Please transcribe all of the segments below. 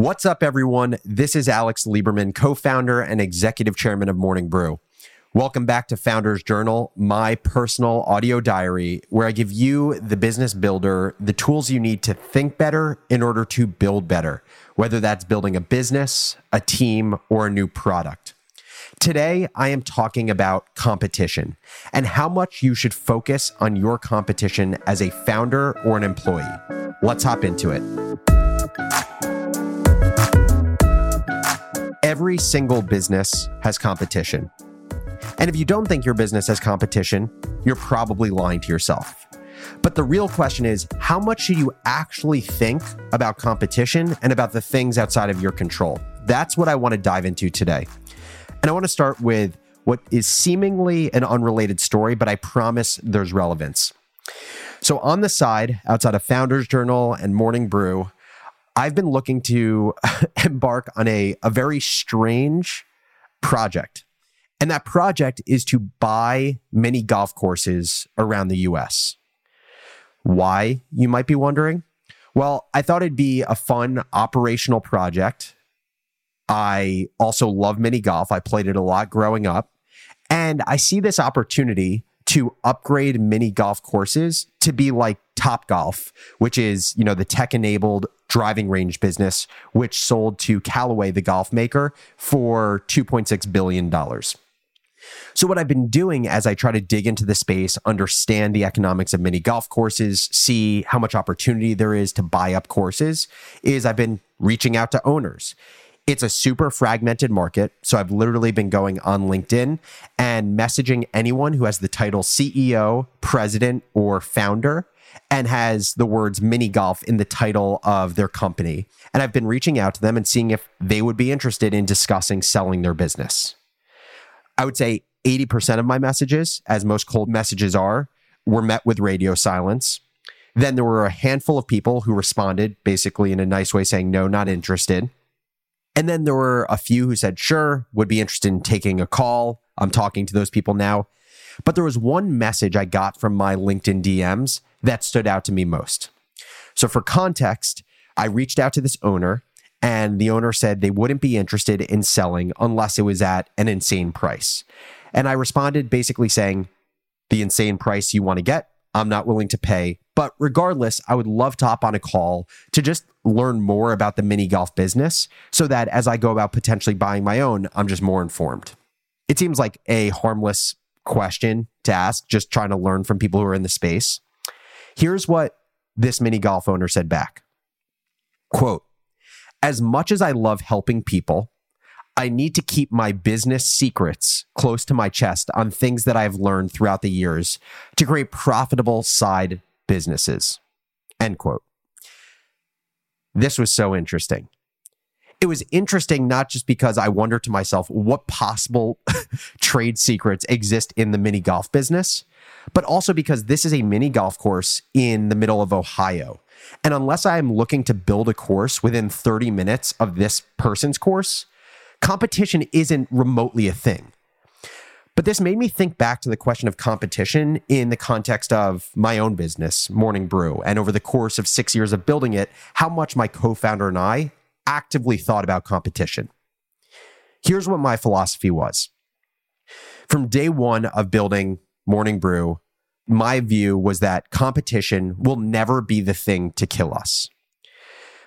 What's up, everyone? This is Alex Lieberman, co founder and executive chairman of Morning Brew. Welcome back to Founders Journal, my personal audio diary, where I give you, the business builder, the tools you need to think better in order to build better, whether that's building a business, a team, or a new product. Today, I am talking about competition and how much you should focus on your competition as a founder or an employee. Let's hop into it. Every single business has competition. And if you don't think your business has competition, you're probably lying to yourself. But the real question is how much should you actually think about competition and about the things outside of your control? That's what I want to dive into today. And I want to start with what is seemingly an unrelated story, but I promise there's relevance. So, on the side, outside of Founders Journal and Morning Brew, I've been looking to embark on a, a very strange project. And that project is to buy many golf courses around the US. Why, you might be wondering? Well, I thought it'd be a fun operational project. I also love mini golf. I played it a lot growing up. And I see this opportunity to upgrade mini golf courses to be like Topgolf, which is, you know, the tech enabled driving range business, which sold to Callaway, the golf maker, for $2.6 billion. So, what I've been doing as I try to dig into the space, understand the economics of mini golf courses, see how much opportunity there is to buy up courses, is I've been reaching out to owners. It's a super fragmented market. So I've literally been going on LinkedIn and messaging anyone who has the title CEO, president, or founder and has the words mini golf in the title of their company. And I've been reaching out to them and seeing if they would be interested in discussing selling their business. I would say 80% of my messages, as most cold messages are, were met with radio silence. Then there were a handful of people who responded basically in a nice way saying, no, not interested. And then there were a few who said, sure, would be interested in taking a call. I'm talking to those people now. But there was one message I got from my LinkedIn DMs that stood out to me most. So, for context, I reached out to this owner, and the owner said they wouldn't be interested in selling unless it was at an insane price. And I responded basically saying, the insane price you want to get, I'm not willing to pay. But regardless, I would love to hop on a call to just learn more about the mini golf business so that as I go about potentially buying my own, I'm just more informed. It seems like a harmless question to ask, just trying to learn from people who are in the space. Here's what this mini golf owner said back. Quote as much as i love helping people i need to keep my business secrets close to my chest on things that i've learned throughout the years to create profitable side businesses. End quote. This was so interesting it was interesting not just because I wonder to myself what possible trade secrets exist in the mini golf business, but also because this is a mini golf course in the middle of Ohio. And unless I'm looking to build a course within 30 minutes of this person's course, competition isn't remotely a thing. But this made me think back to the question of competition in the context of my own business, Morning Brew, and over the course of six years of building it, how much my co founder and I actively thought about competition. Here's what my philosophy was. From day one of building Morning Brew, my view was that competition will never be the thing to kill us.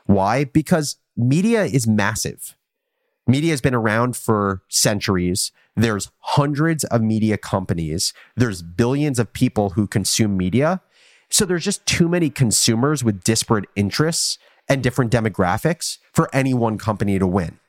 Why? Because media is massive. Media has been around for centuries. There's hundreds of media companies. There's billions of people who consume media. So there's just too many consumers with disparate interests and different demographics for any one company to win.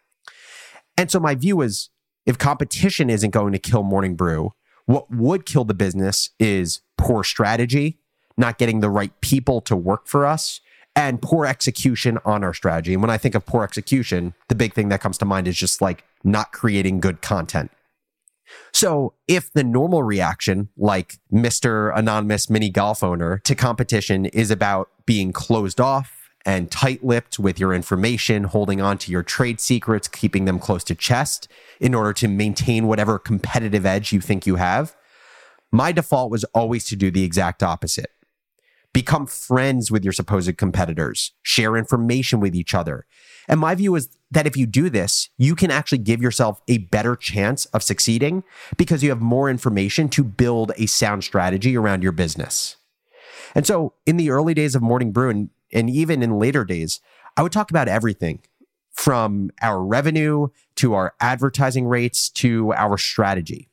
And so my view is if competition isn't going to kill Morning Brew, what would kill the business is poor strategy, not getting the right people to work for us, and poor execution on our strategy. And when I think of poor execution, the big thing that comes to mind is just like not creating good content. So, if the normal reaction, like Mr. Anonymous mini golf owner to competition, is about being closed off, and tight lipped with your information, holding on to your trade secrets, keeping them close to chest in order to maintain whatever competitive edge you think you have. My default was always to do the exact opposite become friends with your supposed competitors, share information with each other. And my view is that if you do this, you can actually give yourself a better chance of succeeding because you have more information to build a sound strategy around your business. And so in the early days of Morning Brew and, and even in later days, I would talk about everything from our revenue to our advertising rates to our strategy.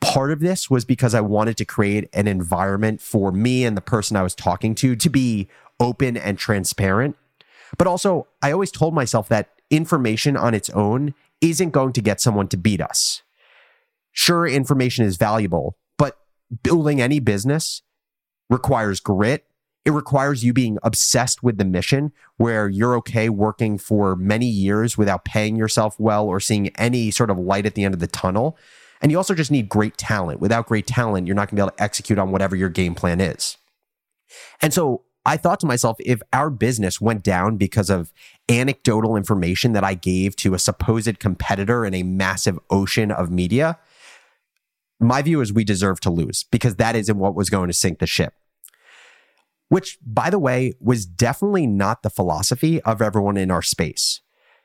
Part of this was because I wanted to create an environment for me and the person I was talking to to be open and transparent. But also, I always told myself that information on its own isn't going to get someone to beat us. Sure, information is valuable, but building any business requires grit. It requires you being obsessed with the mission where you're okay working for many years without paying yourself well or seeing any sort of light at the end of the tunnel. And you also just need great talent. Without great talent, you're not going to be able to execute on whatever your game plan is. And so I thought to myself, if our business went down because of anecdotal information that I gave to a supposed competitor in a massive ocean of media, my view is we deserve to lose because that isn't what was going to sink the ship. Which, by the way, was definitely not the philosophy of everyone in our space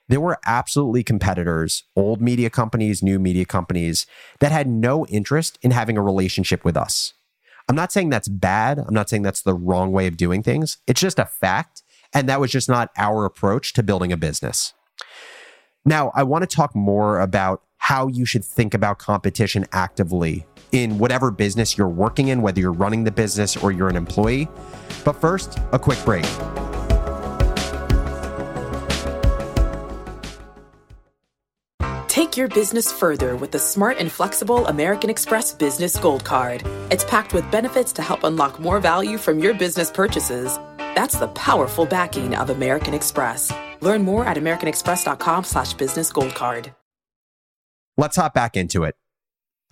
there were absolutely competitors, old media companies, new media companies, that had no interest in having a relationship with us. I'm not saying that's bad. I'm not saying that's the wrong way of doing things. It's just a fact. And that was just not our approach to building a business. Now, I want to talk more about how you should think about competition actively in whatever business you're working in, whether you're running the business or you're an employee. But first, a quick break. Take your business further with the smart and flexible American Express Business Gold Card. It's packed with benefits to help unlock more value from your business purchases. That's the powerful backing of American Express. Learn more at americanexpress.com slash business gold card. Let's hop back into it.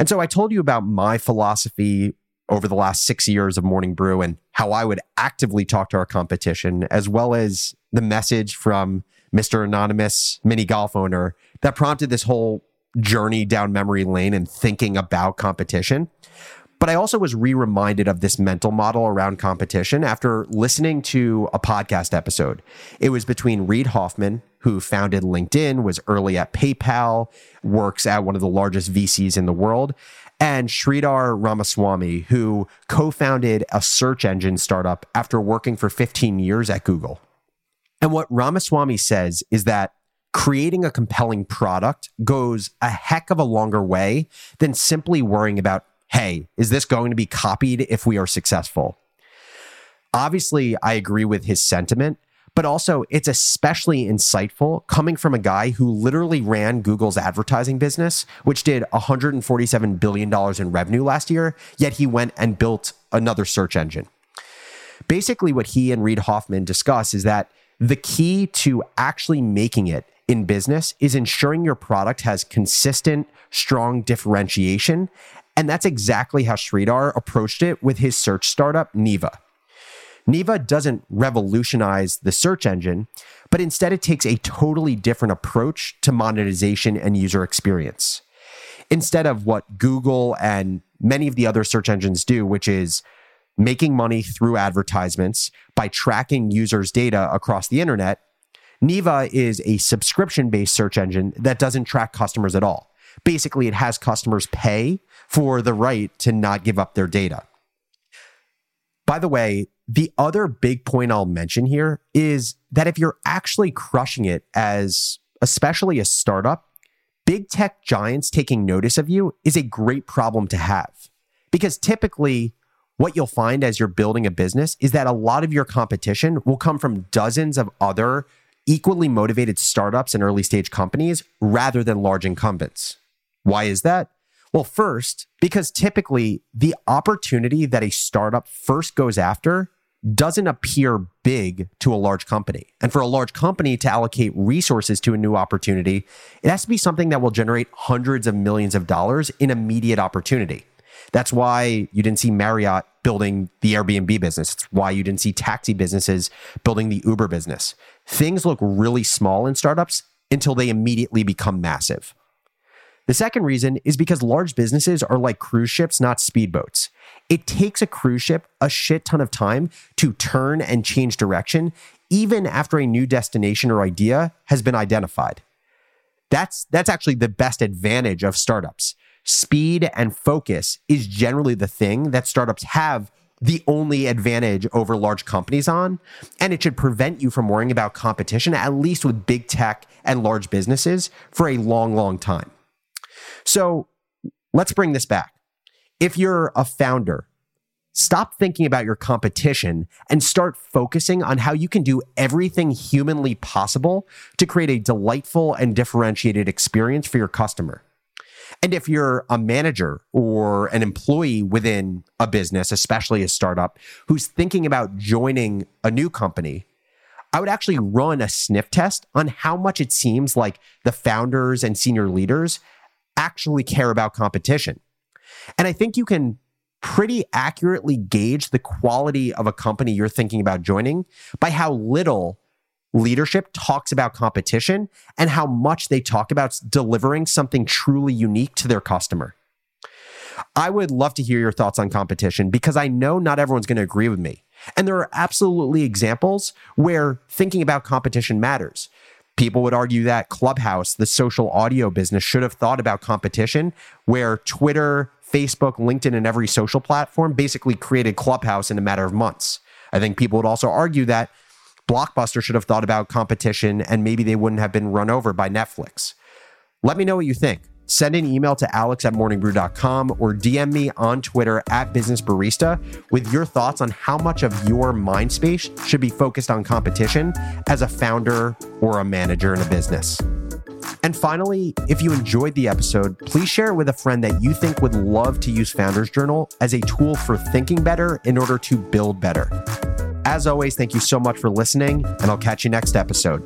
And so I told you about my philosophy over the last six years of Morning Brew and how I would actively talk to our competition, as well as the message from Mr. Anonymous mini golf owner that prompted this whole journey down memory lane and thinking about competition. But I also was re reminded of this mental model around competition after listening to a podcast episode. It was between Reid Hoffman, who founded LinkedIn, was early at PayPal, works at one of the largest VCs in the world, and Sridhar Ramaswamy, who co founded a search engine startup after working for 15 years at Google. And what Ramaswamy says is that creating a compelling product goes a heck of a longer way than simply worrying about, hey, is this going to be copied if we are successful? Obviously, I agree with his sentiment, but also it's especially insightful coming from a guy who literally ran Google's advertising business, which did $147 billion in revenue last year, yet he went and built another search engine. Basically, what he and Reid Hoffman discuss is that the key to actually making it in business is ensuring your product has consistent, strong differentiation. And that's exactly how Sridhar approached it with his search startup, Neeva. Neeva doesn't revolutionize the search engine, but instead it takes a totally different approach to monetization and user experience. Instead of what Google and many of the other search engines do, which is making money through advertisements by tracking users' data across the internet, Neeva is a subscription based search engine that doesn't track customers at all. Basically, it has customers pay for the right to not give up their data. By the way, the other big point I'll mention here is that if you're actually crushing it as especially a startup, big tech giants taking notice of you is a great problem to have. Because typically, what you'll find as you're building a business is that a lot of your competition will come from dozens of other equally motivated startups and early stage companies rather than large incumbents. Why is that? Well, first, because typically the opportunity that a startup first goes after doesn't appear big to a large company. And for a large company to allocate resources to a new opportunity, it has to be something that will generate hundreds of millions of dollars in immediate opportunity. That's why you didn't see Marriott building the Airbnb business. It's why you didn't see taxi businesses building the Uber business. Things look really small in startups until they immediately become massive. The second reason is because large businesses are like cruise ships, not speedboats. It takes a cruise ship a shit ton of time to turn and change direction, even after a new destination or idea has been identified. That's, that's actually the best advantage of startups. Speed and focus is generally the thing that startups have the only advantage over large companies on. And it should prevent you from worrying about competition, at least with big tech and large businesses, for a long, long time. So let's bring this back. If you're a founder, stop thinking about your competition and start focusing on how you can do everything humanly possible to create a delightful and differentiated experience for your customer. And if you're a manager or an employee within a business, especially a startup, who's thinking about joining a new company, I would actually run a sniff test on how much it seems like the founders and senior leaders actually care about competition. And I think you can pretty accurately gauge the quality of a company you're thinking about joining by how little leadership talks about competition and how much they talk about delivering something truly unique to their customer. I would love to hear your thoughts on competition because I know not everyone's going to agree with me. And there are absolutely examples where thinking about competition matters. People would argue that Clubhouse, the social audio business, should have thought about competition, where Twitter, Facebook, LinkedIn, and every social platform basically created Clubhouse in a matter of months. I think people would also argue that Blockbuster should have thought about competition and maybe they wouldn't have been run over by Netflix. Let me know what you think. Send an email to alex at morningbrew.com or DM me on Twitter at Business Barista with your thoughts on how much of your mind space should be focused on competition as a founder or a manager in a business. And finally, if you enjoyed the episode, please share it with a friend that you think would love to use Founders Journal as a tool for thinking better in order to build better. As always, thank you so much for listening, and I'll catch you next episode.